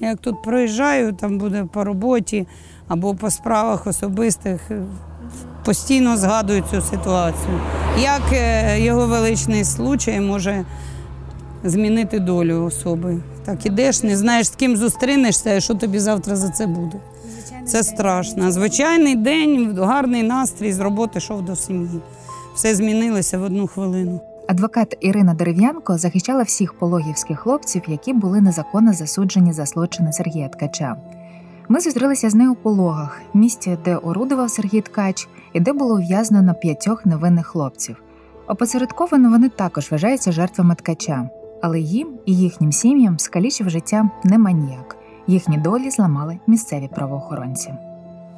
Як тут проїжджаю, там буде по роботі або по справах особистих, е, постійно згадую цю ситуацію. Як е, його величний случай може змінити долю особи. Так ідеш, не знаєш, з ким зустрінешся, і що тобі завтра за це буде. Це страшно. Звичайний день, гарний настрій з роботи йшов до сім'ї. Все змінилося в одну хвилину. Адвокат Ірина Дерев'янко захищала всіх пологівських хлопців, які були незаконно засуджені за злочини Сергія Ткача. Ми зустрілися з нею у пологах, місті, де орудував Сергій Ткач, і де було ув'язнено п'ятьох невинних хлопців. Опосередковано вони також вважаються жертвами ткача, але їм і їхнім сім'ям скалічив життя не маніяк. Їхні долі зламали місцеві правоохоронці.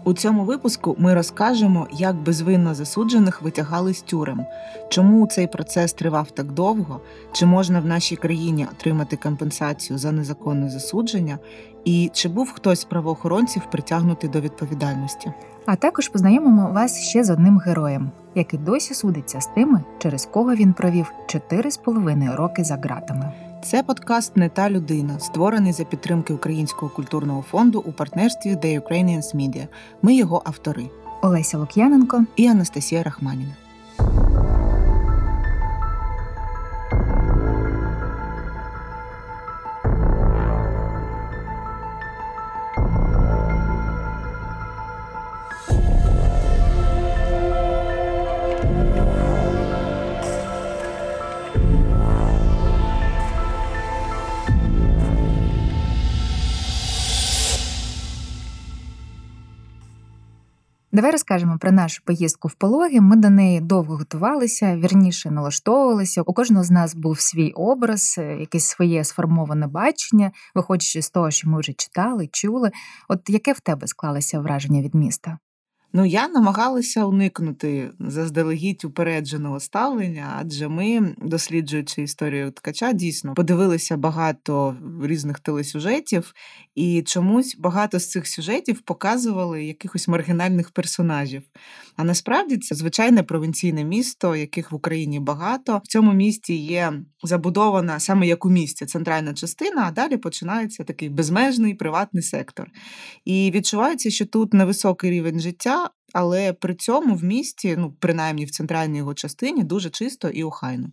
У цьому випуску ми розкажемо, як безвинно засуджених витягали з тюрем, чому цей процес тривав так довго, чи можна в нашій країні отримати компенсацію за незаконне засудження, і чи був хтось з правоохоронців притягнутий до відповідальності. А також познайомимо вас ще з одним героєм, який досі судиться з тими, через кого він провів 4,5 роки за ґратами. Це подкаст Не та людина, створений за підтримки Українського культурного фонду у партнерстві The Ukrainians Media. Ми його автори Олеся Лук'яненко і Анастасія Рахманіна. Давай розкажемо про нашу поїздку в пологи. Ми до неї довго готувалися, вірніше налаштовувалися. У кожного з нас був свій образ, е, якесь своє сформоване бачення, виходячи з того, що ми вже читали, чули. От яке в тебе склалося враження від міста? Ну, я намагалася уникнути заздалегідь упередженого ставлення, адже ми, досліджуючи історію ткача, дійсно подивилися багато різних телесюжетів, і чомусь багато з цих сюжетів показували якихось маргінальних персонажів. А насправді це звичайне провінційне місто, яких в Україні багато. В цьому місті є забудована саме як у місті центральна частина, а далі починається такий безмежний приватний сектор. І відчувається, що тут невисокий рівень життя але при цьому в місті, ну принаймні в центральній його частині, дуже чисто і охайно.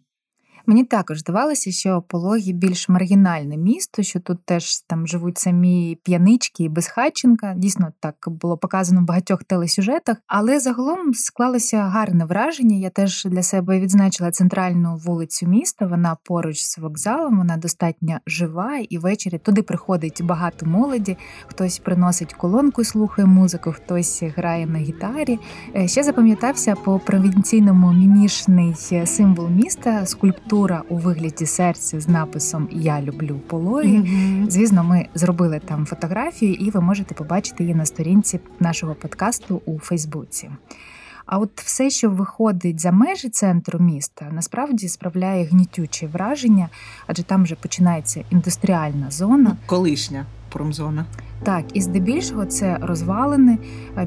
Мені також здавалося, що пологі більш маргінальне місто, що тут теж там живуть самі п'янички і безхатченка. Дійсно, так було показано в багатьох телесюжетах, але загалом склалося гарне враження. Я теж для себе відзначила центральну вулицю міста. Вона поруч з вокзалом, вона достатньо жива, і ввечері туди приходить багато молоді. Хтось приносить колонку, слухає музику, хтось грає на гітарі. Е, ще запам'ятався по провінційному мімішний символ міста скульптура скульптура у вигляді серця з написом Я люблю пологи. Mm-hmm. Звісно, ми зробили там фотографію, і ви можете побачити її на сторінці нашого подкасту у Фейсбуці. А от все, що виходить за межі центру міста, насправді справляє гнітюче враження, адже там вже починається індустріальна зона. Колишня промзона. Так, і здебільшого це розвалини.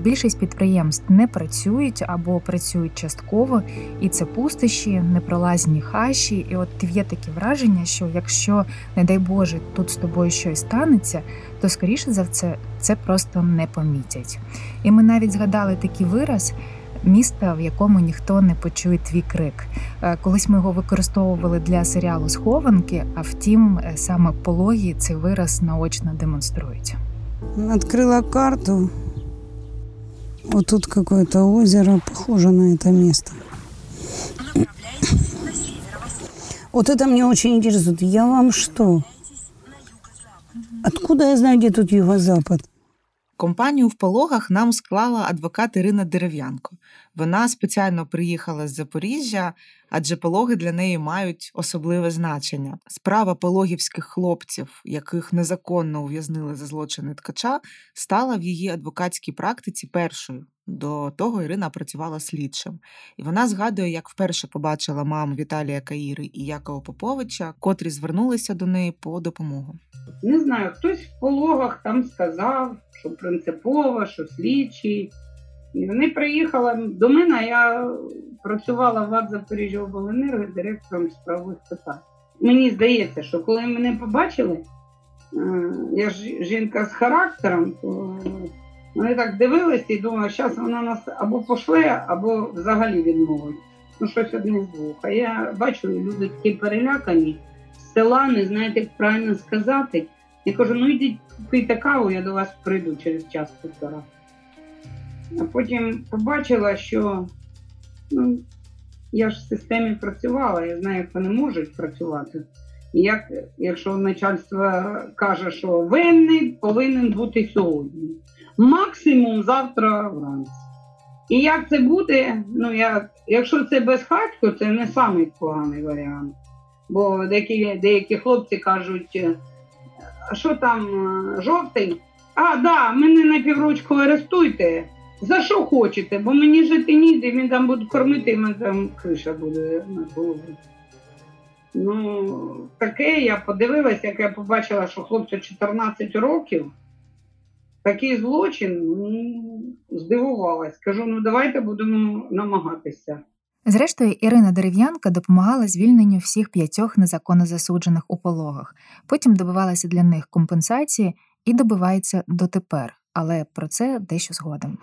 Більшість підприємств не працюють або працюють частково, і це пустощі, непролазні хащі. І от є таке враження, що якщо, не дай Боже, тут з тобою щось станеться, то скоріше за все це просто не помітять. І ми навіть згадали такий вираз. Міста, в якому ніхто не почує твій крик. Колись ми його використовували для серіалу Схованки, а втім, е, саме пологі цей вираз наочно демонструють. Открыла карту. Вот тут какое-то озеро, похоже на это место. Вот это мне очень интересует. Я вам что? Откуда я знаю, где тут юго-запад? Компанію в пологах нам склала адвокат Ірина Дерев'янко. Вона спеціально приїхала з Запоріжжя, адже пологи для неї мають особливе значення. Справа пологівських хлопців, яких незаконно ув'язнили за злочини ткача, стала в її адвокатській практиці першою. До того Ірина працювала слідчим, і вона згадує, як вперше побачила маму Віталія Каїри і Якова Поповича, котрі звернулися до неї по допомогу. Не знаю, хтось в пологах там сказав, що принципово, що слідчий. І вони приїхали до мене, я працювала в АД Запоріжжя обленерго директором справових питань. Мені здається, що коли мене побачили, е, я ж жінка з характером, то вони так дивилися і думали, зараз вона нас або пошле, або взагалі відмовить. Ну, щось одне з двох. А я бачу, люди такі перелякані, з села не знаєте, як правильно сказати. Я кажу, ну йдіть пийте каву, я до вас прийду через час півтора. А потім побачила, що ну, я ж в системі працювала, я знаю, як вони можуть працювати. І як, якщо начальство каже, що винний повинен бути сьогодні, максимум завтра вранці. І як це буде, ну як, якщо це безхатько, це не самий поганий варіант. Бо деякі, деякі хлопці кажуть, що там е, жовтий? А, да, мене на піврочку арестуйте. За що хочете? Бо мені жити ніде, він там буде кормити, і мене там криша буде на голову. Ну, таке я подивилася, як я побачила, що хлопцю 14 років. Такий злочин, ну, здивувалась. Кажу, ну давайте будемо намагатися. Зрештою, Ірина Дерев'янка допомагала звільненню всіх п'ятьох незаконно засуджених у пологах. Потім добивалася для них компенсації і добивається дотепер. Але про це дещо згодом.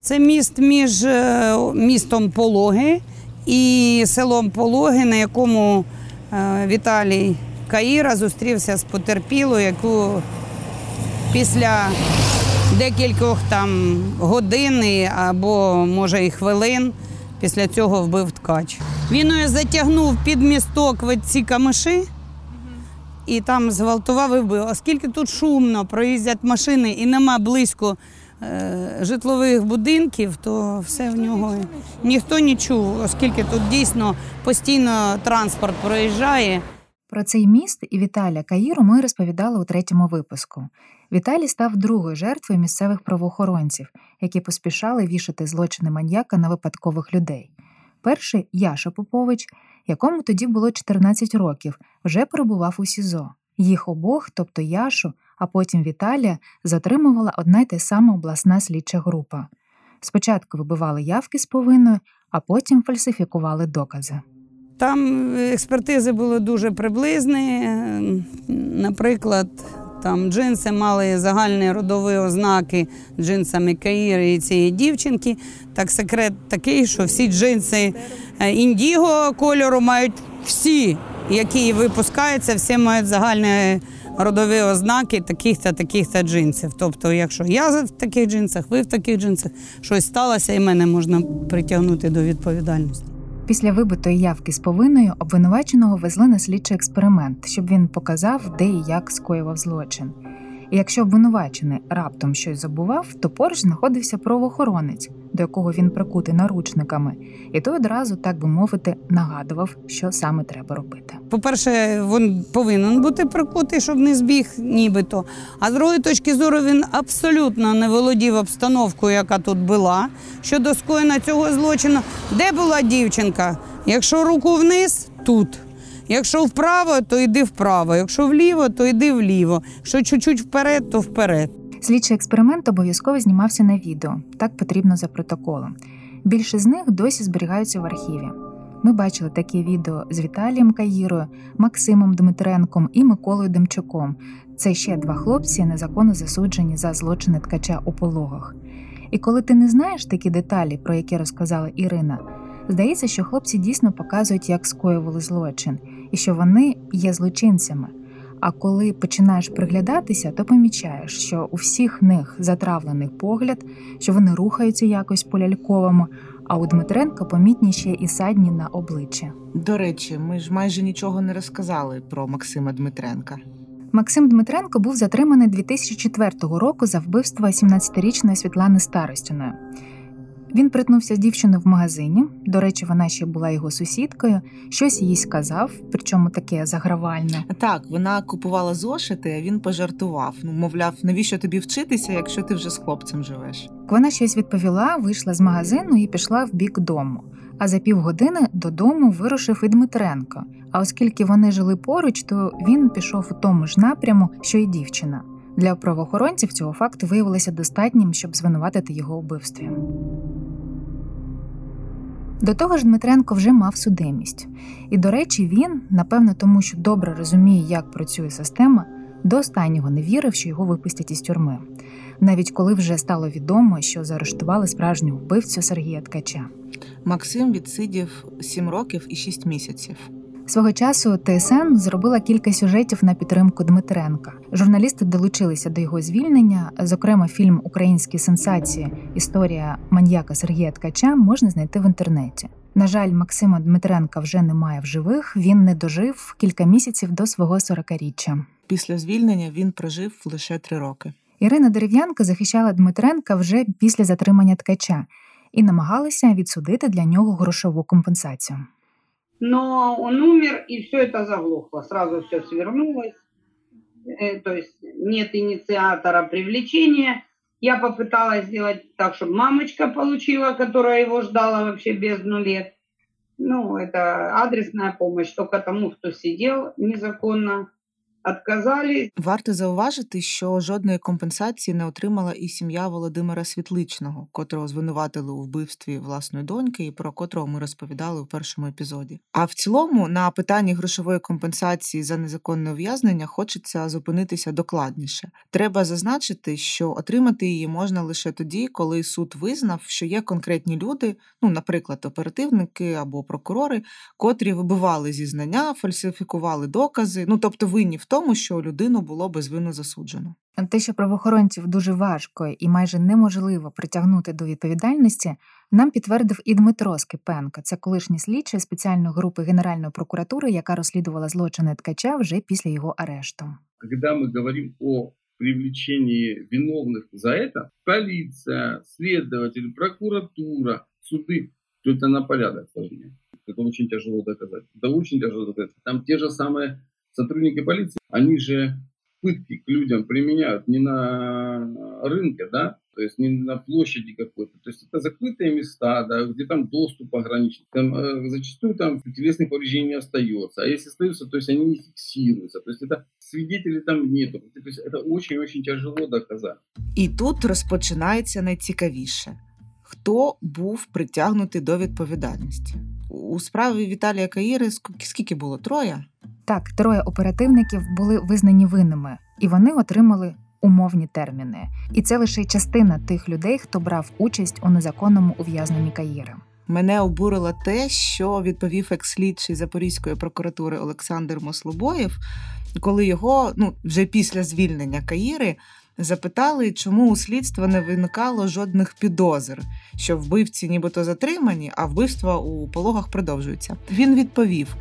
Це міст між е, містом Пологи і селом Пологи, на якому е, Віталій Каїра зустрівся з потерпілою, яку після декількох там годин або може і хвилин після цього вбив ткач. Він її затягнув під місток в ці камиші і там зґвалтував і вбив. Оскільки тут шумно, проїздять машини і нема близько е, житлових будинків, то все в нього ніхто не чув, оскільки тут дійсно постійно транспорт проїжджає. Про цей міст і Віталія Каїру ми розповідали у третьому випуску. Віталій став другою жертвою місцевих правоохоронців, які поспішали вішати злочини маньяка на випадкових людей. Перший Яша Попович, якому тоді було 14 років, вже перебував у СІЗО. Їх обох, тобто Яшу, а потім Віталія, затримувала одна й та сама обласна слідча група. Спочатку вибивали явки з повинною, а потім фальсифікували докази. Там експертизи були дуже приблизні. Е, Наприклад, там джинси мали загальні родові ознаки джинсами Каїри і цієї дівчинки. Так секрет такий, що всі джинси е, індіго кольору мають всі, які випускаються, всі мають загальні родові ознаки таких-то, таких-то джинсів. Тобто, якщо я в таких джинсах, ви в таких джинсах, щось сталося, і мене можна притягнути до відповідальності. Після вибитої явки з повинною обвинуваченого везли на слідчий експеримент, щоб він показав, де і як скоював злочин. І якщо обвинувачений раптом щось забував, то поруч знаходився правоохоронець, до якого він прикутий наручниками, і той одразу, так би мовити, нагадував, що саме треба робити. По-перше, він повинен бути прикутий, щоб не збіг, нібито. А з другої точки зору він абсолютно не володів обстановкою, яка тут була щодо скоєння цього злочину. Де була дівчинка? Якщо руку вниз, тут. Якщо вправо, то йди вправо. Якщо вліво, то йди вліво. Якщо чуть-чуть вперед, то вперед. Слідчий експеримент обов'язково знімався на відео, так потрібно за протоколом. Більше з них досі зберігаються в архіві. Ми бачили такі відео з Віталієм Каїрою, Максимом Дмитренком і Миколою Демчуком. Це ще два хлопці, незаконно засуджені за злочини ткача у пологах. І коли ти не знаєш такі деталі, про які розказала Ірина, здається, що хлопці дійсно показують, як скоювали злочин, і що вони є злочинцями. А коли починаєш приглядатися, то помічаєш, що у всіх них затравлений погляд, що вони рухаються якось по-ляльковому, а у Дмитренка помітні ще і садні на обличчі. До речі, ми ж майже нічого не розказали про Максима Дмитренка. Максим Дмитренко був затриманий 2004 року за вбивство 17-річної Світлани Старостіної. Він притнувся з дівчиною в магазині. До речі, вона ще була його сусідкою, щось їй сказав, причому таке загравальне. Так, вона купувала зошити, а він пожартував. Ну, мовляв, навіщо тобі вчитися, якщо ти вже з хлопцем живеш? Вона щось відповіла, вийшла з магазину і пішла в бік дому. А за півгодини додому вирушив і Дмитренко. А оскільки вони жили поруч, то він пішов у тому ж напряму, що й дівчина. Для правоохоронців цього факту виявилося достатнім, щоб звинуватити його вбивстві. До того ж, Дмитренко вже мав судимість. І, до речі, він, напевно, тому що добре розуміє, як працює система, До останнього не вірив, що його випустять із тюрми, навіть коли вже стало відомо, що заарештували справжнього вбивцю Сергія Ткача. Максим відсидів 7 років і 6 місяців. Свого часу ТСН зробила кілька сюжетів на підтримку Дмитренка. Журналісти долучилися до його звільнення. Зокрема, фільм Українські сенсації Історія маньяка Сергія Ткача можна знайти в інтернеті. На жаль, Максима Дмитренка вже немає в живих. Він не дожив кілька місяців до свого 40-річчя. Після звільнення він прожив лише 3 роки. Ірина Дерев'янка захищала Дмитренка вже після затримання ткача і намагалася відсудити для нього грошову компенсацію. Но он умер, и все это заглохло. Сразу все свернулось. Э, То есть нет инициатора привлечения. Я попыталась сделать так, чтобы мамочка получила, которая его ждала вообще бездну лет. Ну, это адресная помощь только тому, кто сидел незаконно. Отказались. Варто зауважити, що жодної компенсації не отримала і сім'я Володимира Світличного, котрого звинуватили у вбивстві власної доньки, і про котрого ми розповідали у першому епізоді. А в цілому на питанні грошової компенсації за незаконне ув'язнення хочеться зупинитися докладніше. Треба зазначити, що отримати її можна лише тоді, коли суд визнав, що є конкретні люди, ну, наприклад, оперативники або прокурори, котрі вибивали зізнання, фальсифікували докази, ну тобто винні в тому, що людину було безвинно засуджено. Те, що правоохоронців дуже важко і майже неможливо притягнути до відповідальності, нам підтвердив і Дмитро Скипенко. Це колишній слідчий спеціальної групи Генеральної прокуратури, яка розслідувала злочини ткача вже після його арешту. когда мы говорим о привлечении виновных за это, полиция, следователь, прокуратура, суды, то это на порядок сложнее. Это очень тяжело доказать. Это очень тяжело доказать. Там те же самые сотрудники полиции, они же пытки к людям применяют не на рынке, да, то есть не на площади какой-то. То есть это закрытые места, да, где там доступ ограничен. Там, э, зачастую там телесных повреждений не остается. А если остаются, то есть они не фиксируются. То есть это свидетелей там нету. То есть это очень-очень тяжело доказать. І тут розпочинається найцікавіше: хто був притягнутий до відповідальності? У справі Віталія Каїри ск- скільки було? Троє? Так, троє оперативників були визнані винними, і вони отримали умовні терміни. І це лише частина тих людей, хто брав участь у незаконному ув'язненні Каїри. Мене обурило те, що відповів екс-слідчий Запорізької прокуратури Олександр Мослобоєв, коли його, ну вже після звільнення Каїри, запитали, чому у слідства не виникало жодних підозр, що вбивці нібито затримані, а вбивства у пологах продовжуються. Він відповів: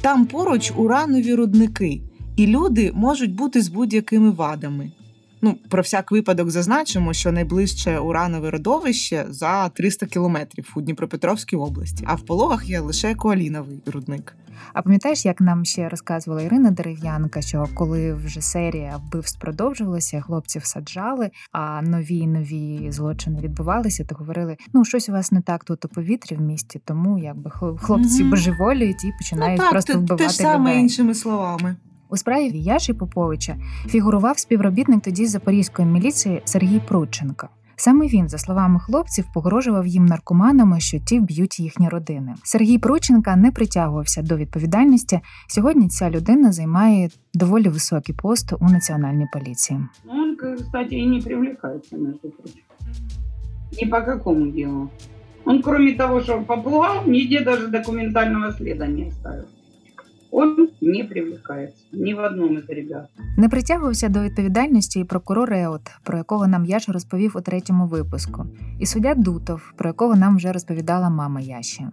там поруч уранові рудники, і люди можуть бути з будь-якими вадами. Ну, про всяк випадок зазначимо, що найближче уранове родовище за 300 кілометрів у Дніпропетровській області, а в пологах є лише коаліновий рудник. А пам'ятаєш, як нам ще розказувала Ірина Дерев'янка, що коли вже серія вбивств продовжувалася, хлопців саджали, а нові нові злочини відбувалися, то говорили: ну щось у вас не так тут у повітрі в місті, тому якби хл- хлопці Мгм. божеволюють і починають ну, так, просто вбивати те ж саме людей. іншими словами. У справі Яші Поповича фігурував співробітник тоді запорізької міліції Сергій Прудченко. Саме він, за словами хлопців, погрожував їм наркоманами, що ті вб'ють їхні родини. Сергій Прудченка не притягувався до відповідальності. Сьогодні ця людина займає доволі високий пост у національній поліції. Он, кстати, и не привлекается, между прочим. Ни по какому делу. Он, кроме того, что попугал, нигде даже документального следа не оставил. Он не привлекается ни в одном из ребят. Не притягувався до відповідальності і прокурор Реот, про якого нам Яша розповів у третьому випуску, і суддя Дутов, про якого нам вже розповідала мама Яші.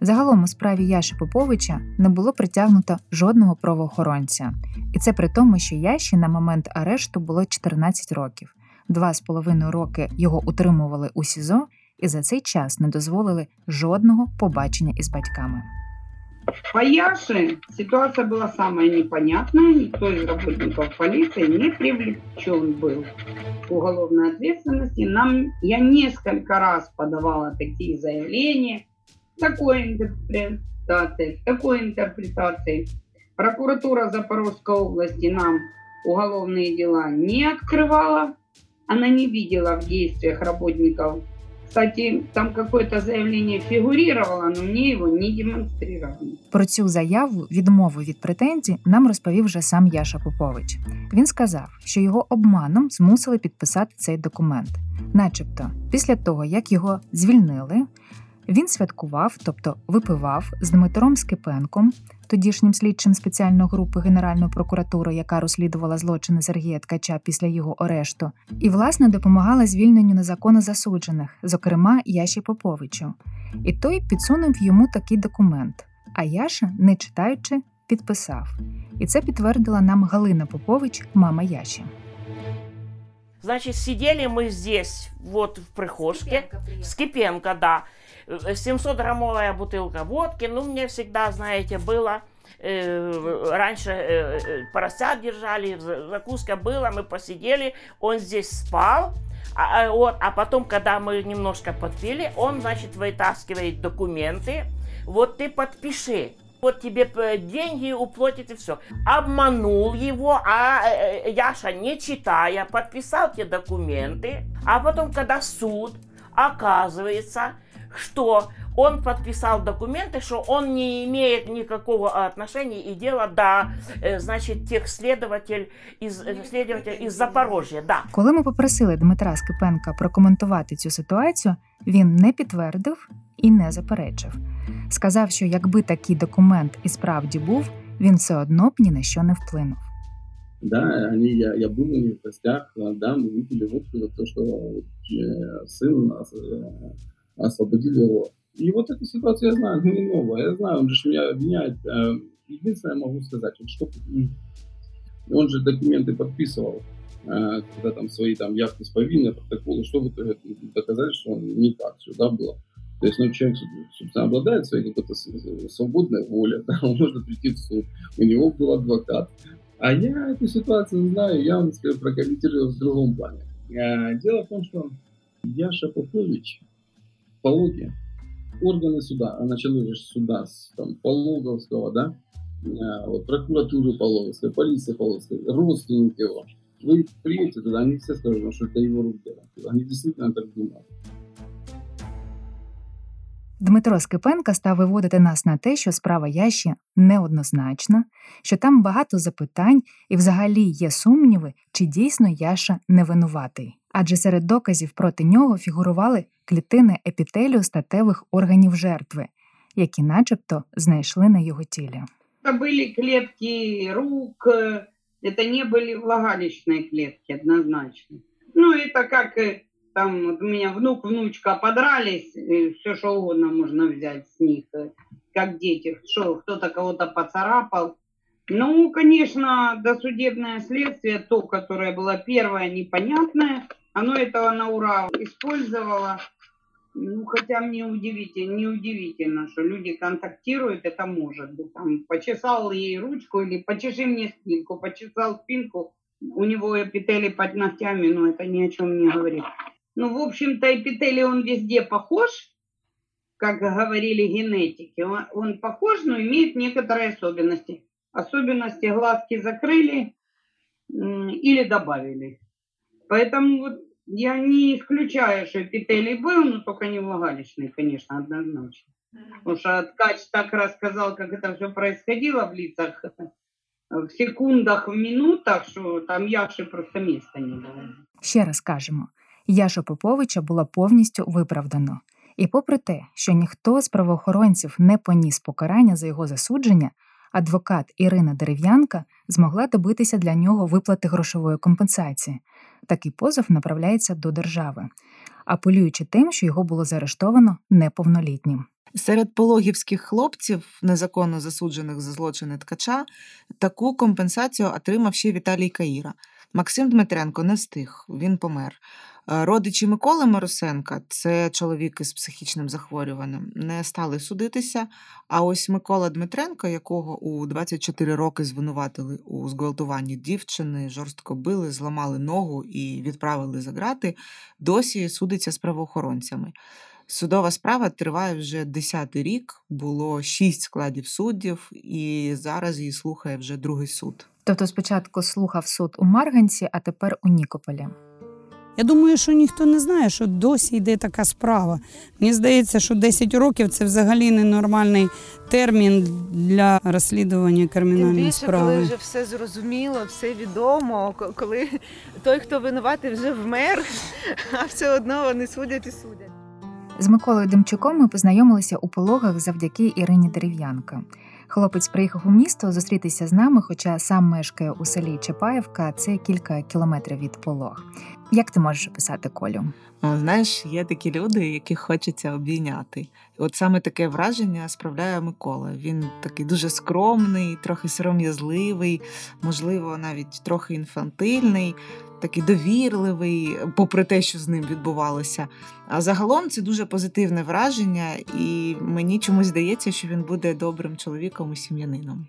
Загалом у справі Яші Поповича не було притягнуто жодного правоохоронця, і це при тому, що Яші на момент арешту було 14 років. Два з половиною роки його утримували у СІЗО, і за цей час не дозволили жодного побачення із батьками. Яше ситуация была самая непонятная. Никто из работников полиции не привлечен был к уголовной ответственности. Нам, я несколько раз подавала такие заявления, такой интерпретации, такой интерпретации. Прокуратура Запорожской области нам уголовные дела не открывала. Она не видела в действиях работников Кстати, там какое-то заявление фігурувало, але мені його не демонстрировали. Про цю заяву відмову від претензій нам розповів вже сам Яша Попович. Він сказав, що його обманом змусили підписати цей документ, начебто, після того як його звільнили. Він святкував, тобто випивав з Дмитром Скипенком, тодішнім слідчим спеціальної групи Генеральної прокуратури, яка розслідувала злочини Сергія Ткача після його арешту, і власне допомагала звільненню незаконно засуджених, зокрема Яші Поповичу. І той підсунув йому такий документ. А Яша, не читаючи, підписав. І це підтвердила нам Галина Попович, мама Яші. Значит, сидели мы здесь, вот в прихожке. Скипенко, да. Э, 700-граммовая бутылка водки. Ну, мне всегда, знаете, было... э, раньше э, э, поросят держали, за- закуска была, мы посидели, он здесь спал. А, вот, а потом, когда мы немножко подпили, он, значит, вытаскивает документы. Вот ты подпиши. Вот тебе э, деньги уплатят и все. Обманул его, а э, э, Яша, не читая, подписал те документы. А потом, когда суд, оказывается, что он подписал документы, что он не имеет никакого отношения и дела до, э, значит, тех следователь из, э, следователь из Запорожья, да. Коли ми попросили Дмитра Скипенка прокоментувати цю ситуацію, він не підтвердив і не заперечив. Сказав, що якби такий документ і справді був, він все одно б ні на що не вплинув. Да, они, я, я был у них в гостях, а, да, мы выпили водку за то, что э, сын ос- э, освободил его. И вот эту ситуацию я знаю, не новая, я знаю, он же меня обвиняет. Э, Единственное, я могу сказать, вот что он же документы подписывал, э, когда там свои там явки с повинной, протоколы, что в итоге доказали, что он не так все, да, было. То есть, ну, человек, собственно, обладает своей какой-то свободной волей, да, он может прийти в суд, у него был адвокат, а я эту ситуацию знаю, я вам скажу, прокомментирую в другом плане. Э, Дело в том, что Яша Попович, Пологи, органы суда, а начали же с суда с там, Пологовского, да, э, вот, прокуратуры Пологовской, полиции Пологовской, родственники его. Вы приедете туда, они все скажут, ну, что это его рук дело. Они действительно так думают. Дмитро Скипенка став виводити нас на те, що справа Яші неоднозначна, що там багато запитань і взагалі є сумніви, чи дійсно Яша не винуватий. Адже серед доказів проти нього фігурували клітини епітелію статевих органів жертви, які начебто знайшли на його тілі. Это были клетки рук, э, это не были влагалищные клетки однозначно. Ну, это как э, там вот у меня внук, внучка подрались, все что угодно можно взять с них, э, как дети, что кто-то кого-то поцарапал. Ну, конечно, досудебное следствие, то, которое было первое, непонятное, оно этого на ура использовало. Ну, хотя мне удивительно, неудивительно, что люди контактируют, это может быть. Там, почесал ей ручку или почеши мне спинку, почесал спинку, у него эпителий под ногтями, но это ни о чем не говорит. Ну, в общем-то, эпителий он везде похож, как говорили генетики. Он, он похож, но имеет некоторые особенности. Особенности глазки закрыли или добавили. Поэтому вот я не исключаю, что эпителий был, но только не влагалищный, конечно, однозначно. Потому что ткач так рассказал, как это все происходило в лицах, в секундах, в минутах, что там Яши просто места не было. Ще раз кажемо: Яшу Поповича було повністю виправдано. І попри те, що ніхто з правоохоронців не поніс покарання за його засудження, адвокат Ірина Дерев'янка змогла добитися для нього виплати грошової компенсації. Такий позов направляється до держави, апелюючи тим, що його було заарештовано неповнолітнім. Серед пологівських хлопців, незаконно засуджених за злочини ткача, таку компенсацію отримав ще Віталій Каїра. Максим Дмитренко не встиг, він помер. Родичі Миколи Марусенка, це чоловік із психічним захворюванням, не стали судитися. А ось Микола Дмитренко, якого у 24 роки звинуватили у зґвалтуванні дівчини, жорстко били, зламали ногу і відправили за грати, досі судиться з правоохоронцями. Судова справа триває вже 10-й рік, було 6 складів суддів, і зараз її слухає вже другий суд. Тобто спочатку слухав суд у Марганці, а тепер у Нікополі. Я думаю, що ніхто не знає, що досі йде така справа. Мені здається, що 10 років це взагалі ненормальний термін для розслідування кримінальної більше, справи. коли вже все зрозуміло, все відомо, коли той, хто винуватий, вже вмер, а все одно вони судять і судять. З Миколою Демчуком ми познайомилися у пологах завдяки Ірині Дерев'янко. Хлопець приїхав у місто зустрітися з нами, хоча сам мешкає у селі Чапаєвка, це кілька кілометрів від полог. Як ти можеш описати Колю? Знаєш, є такі люди, яких хочеться обійняти. От саме таке враження справляє Микола. Він такий дуже скромний, трохи сором'язливий, можливо, навіть трохи інфантильний, такий довірливий, попри те, що з ним відбувалося. А загалом це дуже позитивне враження, і мені чомусь здається, що він буде добрим чоловіком і сім'янином.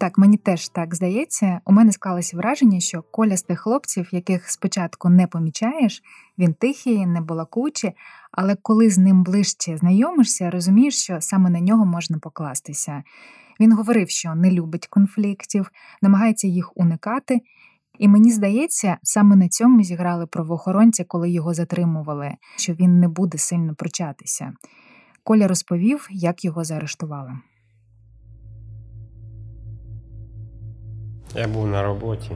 Так, мені теж так здається. У мене склалося враження, що Коля з тих хлопців, яких спочатку не помічаєш, він тихий, не балакучий, але коли з ним ближче знайомишся, розумієш, що саме на нього можна покластися. Він говорив, що не любить конфліктів, намагається їх уникати. І мені здається, саме на цьому зіграли правоохоронці, коли його затримували, що він не буде сильно пручатися. Коля розповів, як його заарештували. Я був на роботі,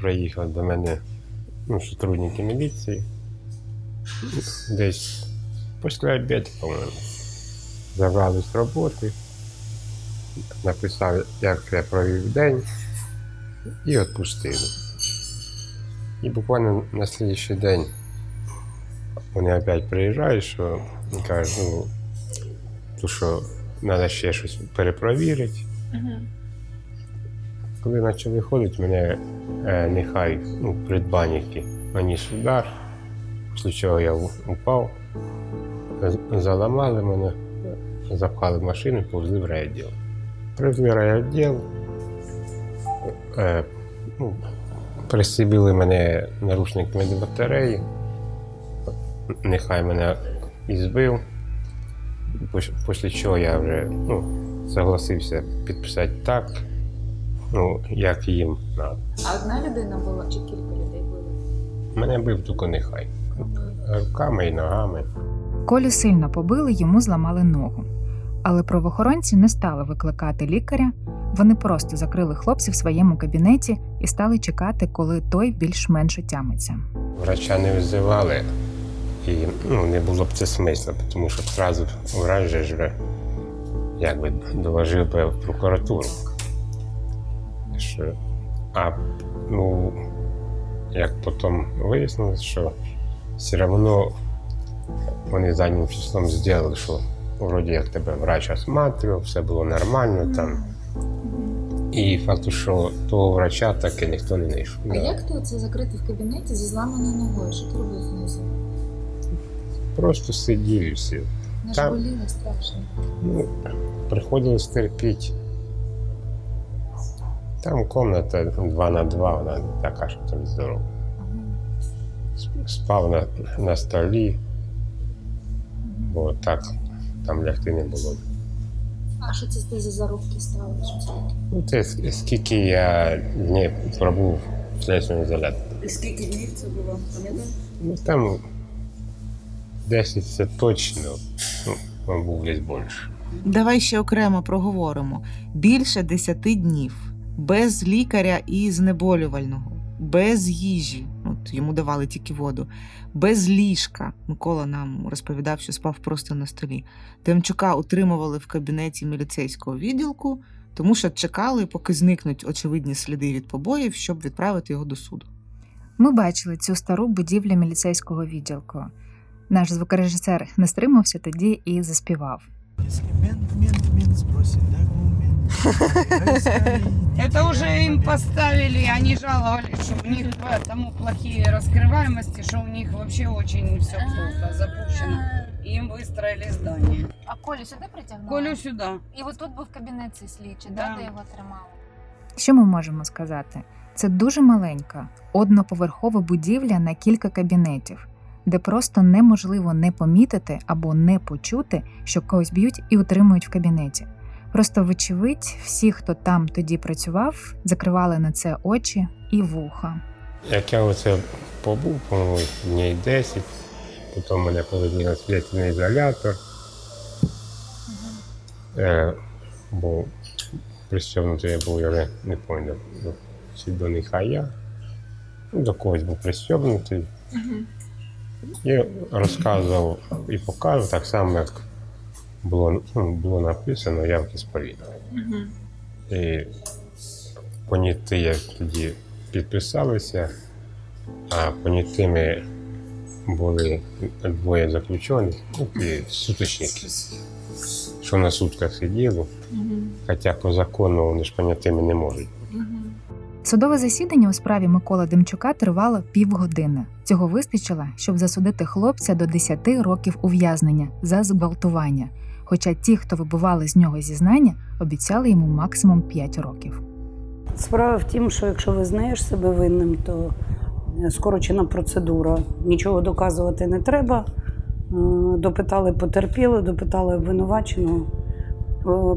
приїхав до мене ну, сотрудники міліції. Десь після обіду, по-моєму. Забрали з роботи, написав, як я провів день, і відпустили. І буквально на слідчий день вони опять приїжджають, що кажуть, ну, то що треба ще щось перепровірити. Коли почав виходити, мене е, нехай ну, предбанники наніс удар, після чого я упав, заламали мене, запхали в машину і повезли в райвідділ. Привезли райвідділ, е, ну, присибили мене наручниками до батареї, нехай мене і збив, після чого я вже ну, согласився підписати так ну, як їм треба. А одна людина була чи кілька людей було? Мене бив тільки нехай. Руками і ногами. Колю сильно побили, йому зламали ногу. Але правоохоронці не стали викликати лікаря. Вони просто закрили хлопця в своєму кабінеті і стали чекати, коли той більш-менш отямиться. Врача не визивали, і ну, не було б це смисла, тому що одразу врач же якби доложив би в прокуратуру. Що, а ну, як потім вияснилось, що все одно вони заднім числом зробили, що вроді як тебе врач осматривав, все було нормально там. І факту, що того врача так і ніхто не знайшов. А як ти оце закритий в кабінеті зі зламаною ногою? Що ти робив внизу? Просто сидів і все. Не ж боліло страшно. Ну, приходилось терпіти. Там комната 2 на 2, вона не така, що там здорова. Спав на, на столі, бо так там лягти не було. А що це ти за зарубки стали? Це? Ну, це скільки я днів пробув в слідчому ізоляторі. І скільки днів це було? Пам'ятаєш? Ну, там 10 це точно, ну, мабуть, десь більше. Давай ще окремо проговоримо. Більше 10 днів без лікаря і знеболювального, без їжі. От йому давали тільки воду, без ліжка. Микола нам розповідав, що спав просто на столі. Демчука утримували в кабінеті міліцейського відділку, тому що чекали, поки зникнуть очевидні сліди від побоїв, щоб відправити його до суду. Ми бачили цю стару будівлю міліцейського відділку. Наш звукорежисер не стримався тоді і заспівав. Если мент, мент, мент спросит, да, мент. Это уже им поставили, они жаловались, что у них поэтому плохие раскрываемости, что у них вообще очень все плохо запущено. И им выстроили здание. А Колю сюди притягнули? Колю сюда. І от тут був кабінет цей слідчий, Да. да. де його тримали? Що ми можемо сказати? Це дуже маленька, одноповерхова будівля на кілька кабінетів, де просто неможливо не помітити або не почути, що когось б'ють і утримують в кабінеті. Просто, вочевидь, всі, хто там тоді працював, закривали на це очі і вуха. Як я оце побув, по-моєму, днів 10, потім мене повезли на слідчий ізолятор. Е, бо пристегнутий я був, я не пам'ятаю, чи до них, а я. Ну, до когось був пристегнутий. І розказував і показував так само, як було, ну, було написано, явки сповідав. І поняті, як тоді підписалися, а понятими були двоє заключених, ну, і суточники, що на сутках сиділи, хоча по закону вони ж понятими не можуть. Судове засідання у справі Миколи Демчука тривало півгодини. Цього вистачило, щоб засудити хлопця до 10 років ув'язнення за зґвалтування. Хоча ті, хто вибивали з нього зізнання, обіцяли йому максимум 5 років. Справа в тім, що якщо визнаєш себе винним, то е, скорочена процедура. Нічого доказувати не треба. Е, Допитали потерпіли, допитали обвинуваченого,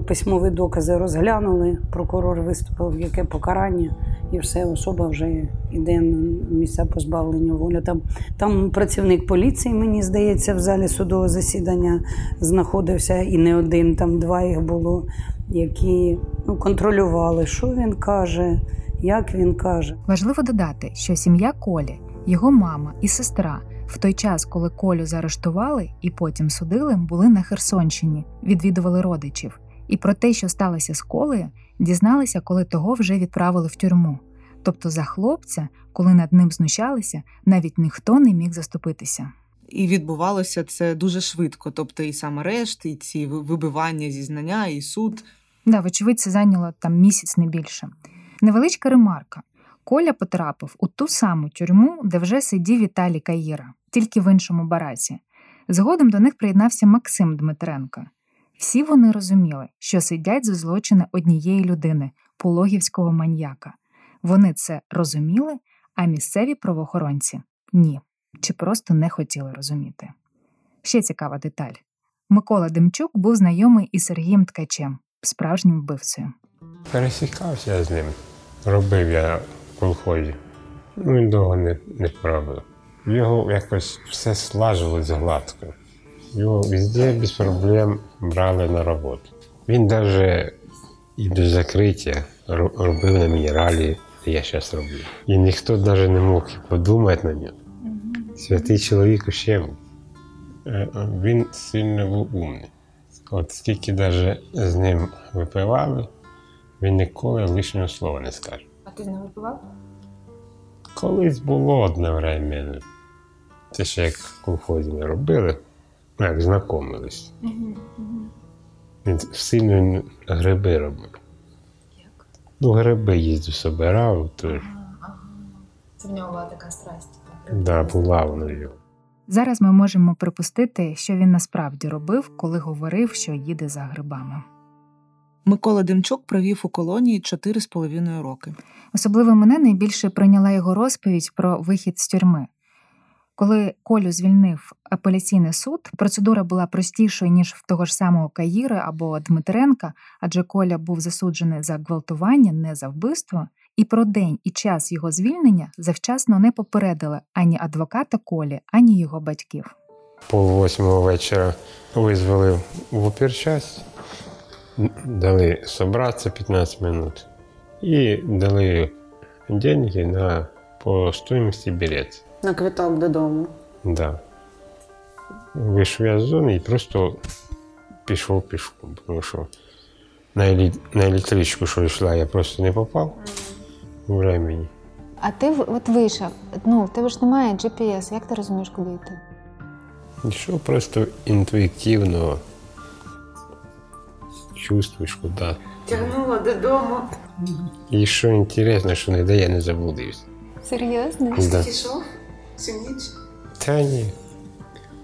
письмові докази розглянули, прокурор виступив, яке покарання, і все, особа вже йде на місця позбавлення волі. Там, там працівник поліції, мені здається, в залі судового засідання знаходився і не один, там два їх було, які ну, контролювали, що він каже, як він каже. Важливо додати, що сім'я Колі, його мама і сестра в той час, коли Колю заарештували і потім судили, були на Херсонщині, відвідували родичів. І про те, що сталося з Колею, дізналися, коли того вже відправили в тюрму. Тобто за хлопця, коли над ним знущалися, навіть ніхто не міг заступитися. І відбувалося це дуже швидко. Тобто і сам арешт, і ці вибивання зізнання, і суд. Да, вочевидь, це зайняло там місяць не більше. Невеличка ремарка. Коля потрапив у ту саму тюрму, де вже сидів Віталій Каїра, тільки в іншому бараці. Згодом до них приєднався Максим Дмитренко. Всі вони розуміли, що сидять за злочини однієї людини пологівського маньяка. Вони це розуміли, а місцеві правоохоронці ні, чи просто не хотіли розуміти. Ще цікава деталь: Микола Демчук був знайомий із Сергієм Ткачем, справжнім вбивцею. Пересікався з ним. Робив я в колхозі. Ну, він довго не, не пробив. Його якось все слажувалось гладко. Його везде без проблем брали на роботу. Він навіть і до закриття робив на мінералі, я зараз роблю. І ніхто навіть не мог подумати на нього. Святий чоловік ще був. Е, Він сильно був умний. От скільки навіть з ним випивали, він ніколи лишнього слова не скаже. А ти ним випивав? Колись було одне время. Це ще як в колхозі ми робили, ну, як знайомились. Він сильно гриби робив. Як? Ну, гриби їздив, собирав, то Ага. Це в нього була така страсть. так, да, була вона його. Зараз ми можемо припустити, що він насправді робив, коли говорив, що їде за грибами. Микола Демчук провів у колонії 4,5 роки. Особливо мене найбільше прийняла його розповідь про вихід з тюрми. Коли Колю звільнив апеляційний суд, процедура була простішою, ніж в того ж самого Каїри або Дмитренка, адже Коля був засуджений за гвалтування, не за вбивство, і про день і час його звільнення завчасно не попередили ані адвоката Колі, ані його батьків. Пол восьмого вечора визвали в опірчасть, дали собратися 15 минут і дали деньги на по стоимості білет. На квиток додому. Да. Вийшов я з зони і просто пішов пішком, тому що на, елі... на електричку, що йшла, я просто не попав у времені. А ти в- от вийшов, ну, в тебе ж немає GPS, як ти розумієш, куди йти? Йшов просто інтуїтивно. Чувствуєш, куди. Тягнула додому. І що інтересно, що ніде я не заблудився. Серйозно? Да. Пішов всю ніч. Та ні.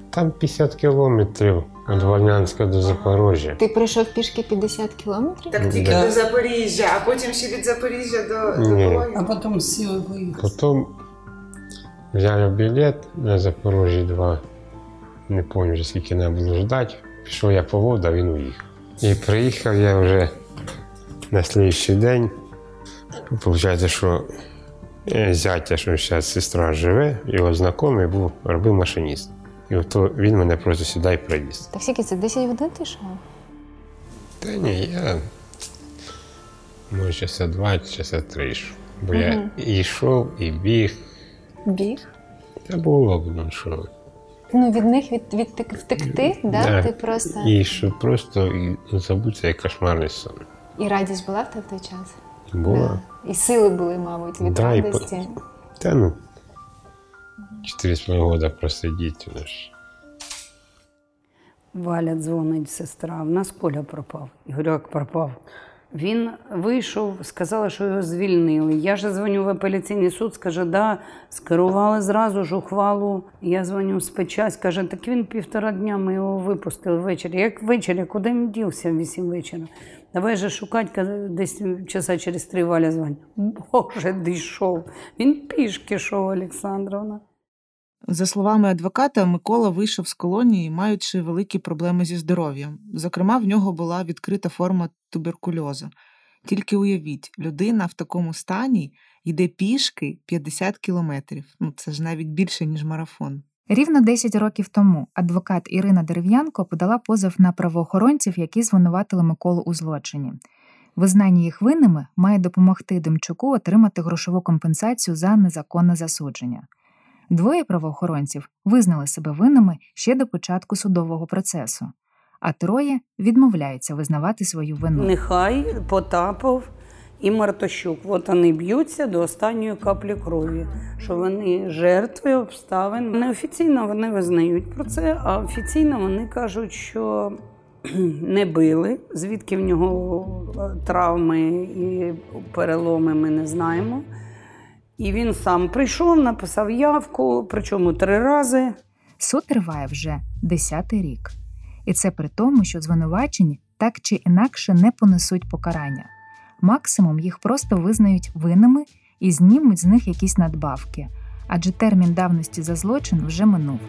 Там 50 кілометрів від Вольнянська до Запорожжя. Ти пройшов пішки 50 кілометрів? Так тільки Да. до Запоріжжя, а потім ще від Запоріжжя до, до Ні. А потім сіли поїхали. Потім взяли білет на Запорожжі 2. Не пам'ятаю, скільки треба було ждати. Пішов я по воду, а він уїхав. І приїхав я вже на слідчий день. Получається, що зятя, що зараз сестра живе, його знайомий був, робив машиніст. І от то він мене просто сюди і привіз. Так скільки це 10 годин ти йшов? Та ні, я може часа два, часа три йшов. Бо я і йшов, і біг. Біг? Та було б, ну що. Ну, від них від, від, втекти, да? Да. Ти просто. І що просто і забути як кошмарний сон. І радість була в той час? Було. Да. І сили були, мабуть, від Да, і по- радості. Та ну. Чотири з половиною года просидіти. Валя дзвонить сестра. В нас Коля пропав. Я говорю, як пропав. Він вийшов, сказали, що його звільнили. Я ж дзвоню в апеляційний суд, скаже, да, скерували зразу ж ухвалу. Я дзвоню в спецчас, каже, так він півтора дня, ми його випустили ввечері. Як ввечері, куди він дівся в вісім вечора? Давай же шукати, десь часа через три Валя дзвонить. Боже, дійшов. Він пішки йшов, Олександровна. За словами адвоката, Микола вийшов з колонії, маючи великі проблеми зі здоров'ям. Зокрема, в нього була відкрита форма туберкульозу. Тільки уявіть, людина в такому стані йде пішки 50 кілометрів. Ну це ж навіть більше ніж марафон. Рівно 10 років тому адвокат Ірина Дерев'янко подала позов на правоохоронців, які звинуватили Миколу у злочині. Визнання їх винними має допомогти Демчуку отримати грошову компенсацію за незаконне засудження. Двоє правоохоронців визнали себе винними ще до початку судового процесу, а троє відмовляються визнавати свою вину. Нехай Потапов і Мартощук. От вони б'ються до останньої каплі крові, що вони жертви обставин. Неофіційно вони визнають про це, а офіційно вони кажуть, що не били, звідки в нього е, травми і переломи ми не знаємо. І він сам прийшов, написав явку, причому три рази. Суд триває вже десятий рік. І це при тому, що звинувачені так чи інакше не понесуть покарання. Максимум їх просто визнають винними і знімуть з них якісь надбавки, адже термін давності за злочин вже минув.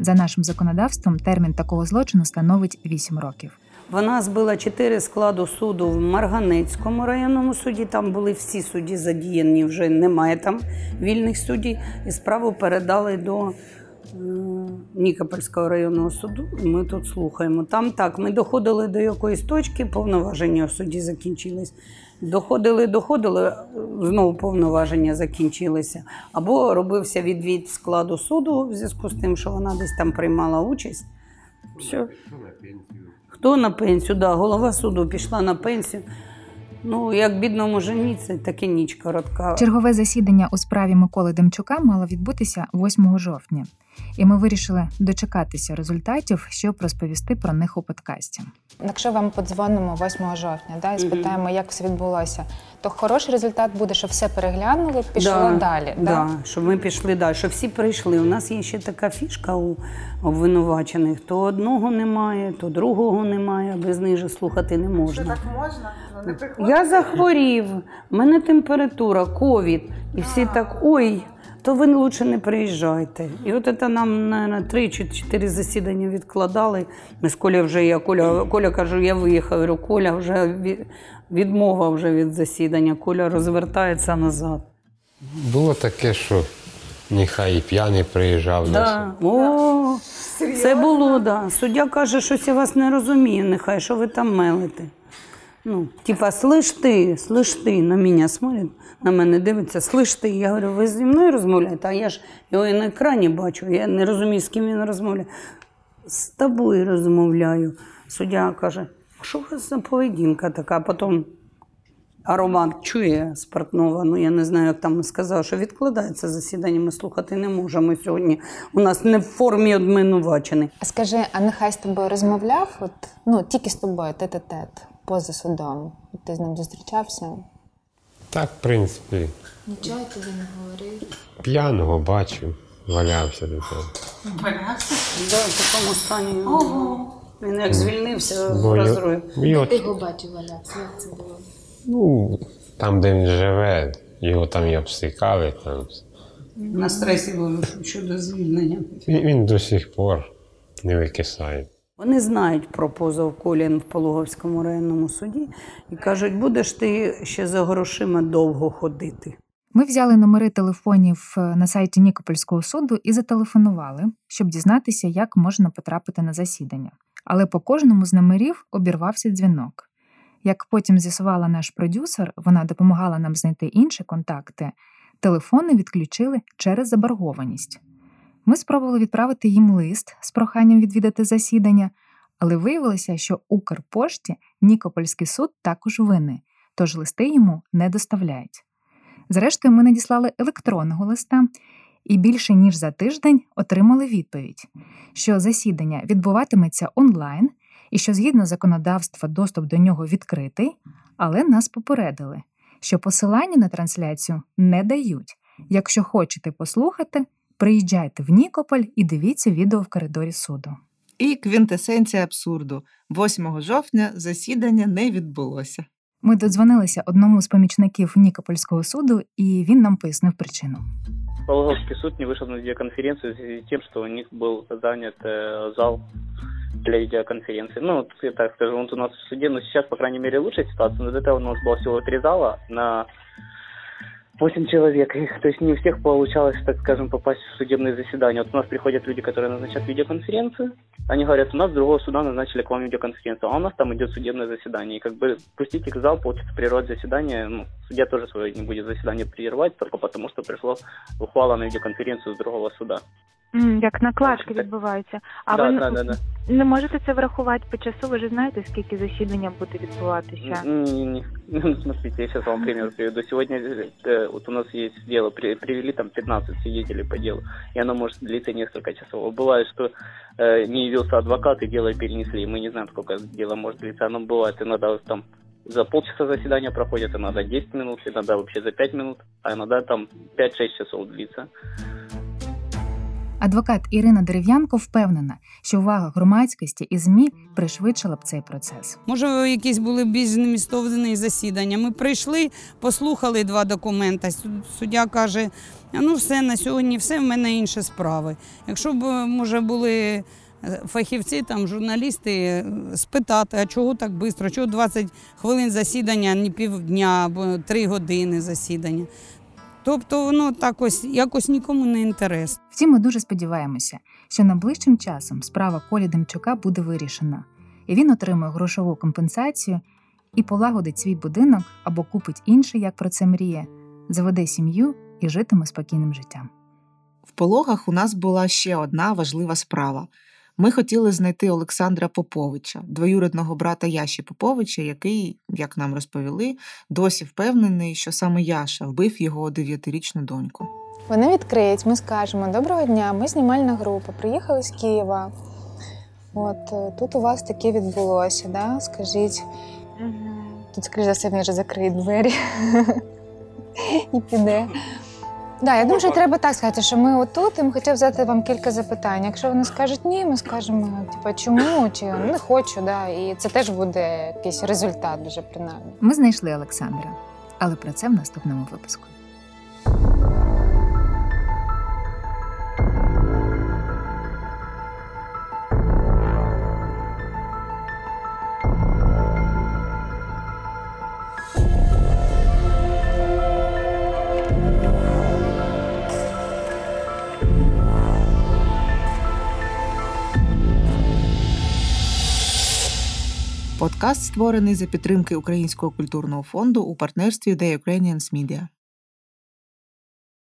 За нашим законодавством термін такого злочину становить 8 років. Вона збила чотири складу суду в Марганецькому районному суді. Там були всі судді задіяні, вже немає там вільних суддів. І справу передали до е, Нікопольського районного суду. Ми тут слухаємо. Там так, ми доходили до якоїсь точки, повноваження в суді закінчились. Доходили, доходили, знову повноваження закінчилися. Або робився відвід складу суду в зв'язку з тим, що вона десь там приймала участь. Все. Хто на пенсію? Да, голова суду пішла на пенсію. Ну, як бідному жені, це і ніч коротка. Чергове засідання у справі Миколи Демчука мало відбутися 8 жовтня, і ми вирішили дочекатися результатів, щоб розповісти про них у подкасті. Якщо вам подзвонимо 8 жовтня да, і спитаємо, як все відбулося, то хороший результат буде, що все переглянули, пішло Да, далі. Да? Да, щоб ми пішли далі, щоб всі прийшли. У нас є ще така фішка у обвинувачених: то одного немає, то другого немає, без них же слухати не можна. можна? Я захворів, в мене температура, ковід. І всі так, ой, то ви лучше не приїжджайте. І от це нам на три чи чотири засідання відкладали. Ми з Коля вже я Коля, Коля кажу, я виїхав. Я говорю, Коля вже відмова вже від засідання. Коля розвертається назад. Було таке, що нехай і п'яний приїжджав Да. О, це було, да. Суддя каже, щось я вас не розумію, нехай, що ви там мелите. Ну, типа, слиш ти, слиш ти, на мене смотрять, на мене дивиться, слиш ти. Я говорю, ви зі мною розмовляєте, а я ж його і на екрані бачу, я не розумію, з ким він розмовляє. З тобою розмовляю. Суддя каже, що у вас за поведінка така? Потім а Роман чує з ну я не знаю, як там сказав, що відкладається засідання, ми слухати не можемо сьогодні. У нас не в формі обвинувачений. А скажи, а нехай з тобою розмовляв? От, ну, тільки з тобою, тет-а-тет, поза судом. Ти з ним зустрічався? Так, в принципі, Нічого тобі не говорив. п'яного бачив, валявся до того. Да, в такому стані. Ого. Він як звільнився в Бо розрив. його, його, його бачив валявся, як це було? ну, там, де він живе, його там і обстикали. Там. На стресі був щодо звільнення. Він, він до сих пор не викисає. Вони знають про позов Колін в Пологовському районному суді і кажуть, будеш ти ще за грошима довго ходити. Ми взяли номери телефонів е, на сайті Нікопольського суду і зателефонували, щоб дізнатися, як можна потрапити на засідання. Але по кожному з номерів обірвався дзвінок. Як потім з'ясувала наш продюсер, вона допомагала нам знайти інші контакти. Телефони відключили через заборгованість. Ми спробували відправити їм лист з проханням відвідати засідання, але виявилося, що Укрпошті Нікопольський суд також винний, тож листи йому не доставляють. Зрештою, ми надіслали електронного листа і більше ніж за тиждень отримали відповідь, що засідання відбуватиметься онлайн і що згідно законодавства доступ до нього відкритий, але нас попередили, що посилання на трансляцію не дають. Якщо хочете послухати, приїжджайте в Нікополь і дивіться відео в коридорі суду. І квінтесенція абсурду. 8 жовтня засідання не відбулося. Ми додзвонилися одному з помічників Нікопольського суду, і він нам пояснив причину. Пологовский суд не вышел на видеоконференцию в связи с тем, что у них был занят э, зал для видеоконференции. Ну, вот я так скажу, вот у нас в суде, ну, сейчас, по крайней мере, лучшая ситуация, но до этого у нас было всего три зала на 8 человек. То есть не у всех получалось, так скажем, попасть в судебное заседание. Вот у нас приходят люди, которые назначат видеоконференцию, они говорят, у нас с другого суда назначили к вам видеоконференцию, а у нас там идет судебное заседание. И как бы пустить их в зал, получится прервать заседание, ну, судья тоже свое не будет заседание прерывать, только потому что пришло ухвала на видеоконференцию с другого суда. М, Як накладки відбуваються. А да, ви да, да, да. не можете це врахувати по часу? Ви ж знаєте, скільки засідання буде відбуватися? Не-не-не. Ну, смотрите, я сейчас вам пример приведу. Сегодня э, вот у нас есть дело, при- привели там 15 свидетелей по делу, и оно может длиться несколько часов. А Бывает, что э, не явился адвокат, и дело перенесли. Мы не знаем, сколько дело может длиться. Оно бывает иногда вот там за полчаса заседания проходит, иногда 10 минут, иногда вообще за 5 минут, а иногда там 5-6 часов длится. Адвокат Ірина Дерев'янко впевнена, що увага громадськості і ЗМІ пришвидшила б цей процес. Може, якісь були більш змістовні засідання. Ми прийшли, послухали два документи. Суддя каже: «А ну все на сьогодні, все в мене інші справи. Якщо б може були е, фахівці, там журналісти, е, спитати, а чого так швидко, чого 20 хвилин засідання, а не півдня або 3 години засідання. Тобто воно так ось якось нікому не інтересно. Втім, ми дуже сподіваємося, що найближчим часом справа Колі Демчука буде вирішена, і він отримає грошову компенсацію і полагодить свій будинок або купить інший, як про це мріє, заведе сім'ю і житиме спокійним життям. В пологах у нас була ще одна важлива справа. Ми хотіли знайти Олександра Поповича, двоюрідного брата Яші Поповича, який, як нам розповіли, досі впевнений, що саме Яша вбив його дев'ятирічну доньку. Вони відкриють, ми скажемо: доброго дня, ми знімальна група, приїхали з Києва. От е, тут у вас таке відбулося, да? скажіть. Тут, скоріш за все, він вже закриє двері і піде. Да, я думаю, що треба так сказати, що ми отут і ми хотів задати вам кілька запитань. Якщо вони скажуть ні, ми скажемо, типу, чому чи не хочу, да, і це теж буде якийсь результат вже принаймні. Ми знайшли Олександра, але про це в наступному випуску. Подкаст створений за підтримки Українського культурного фонду у партнерстві The Ukrainians Media.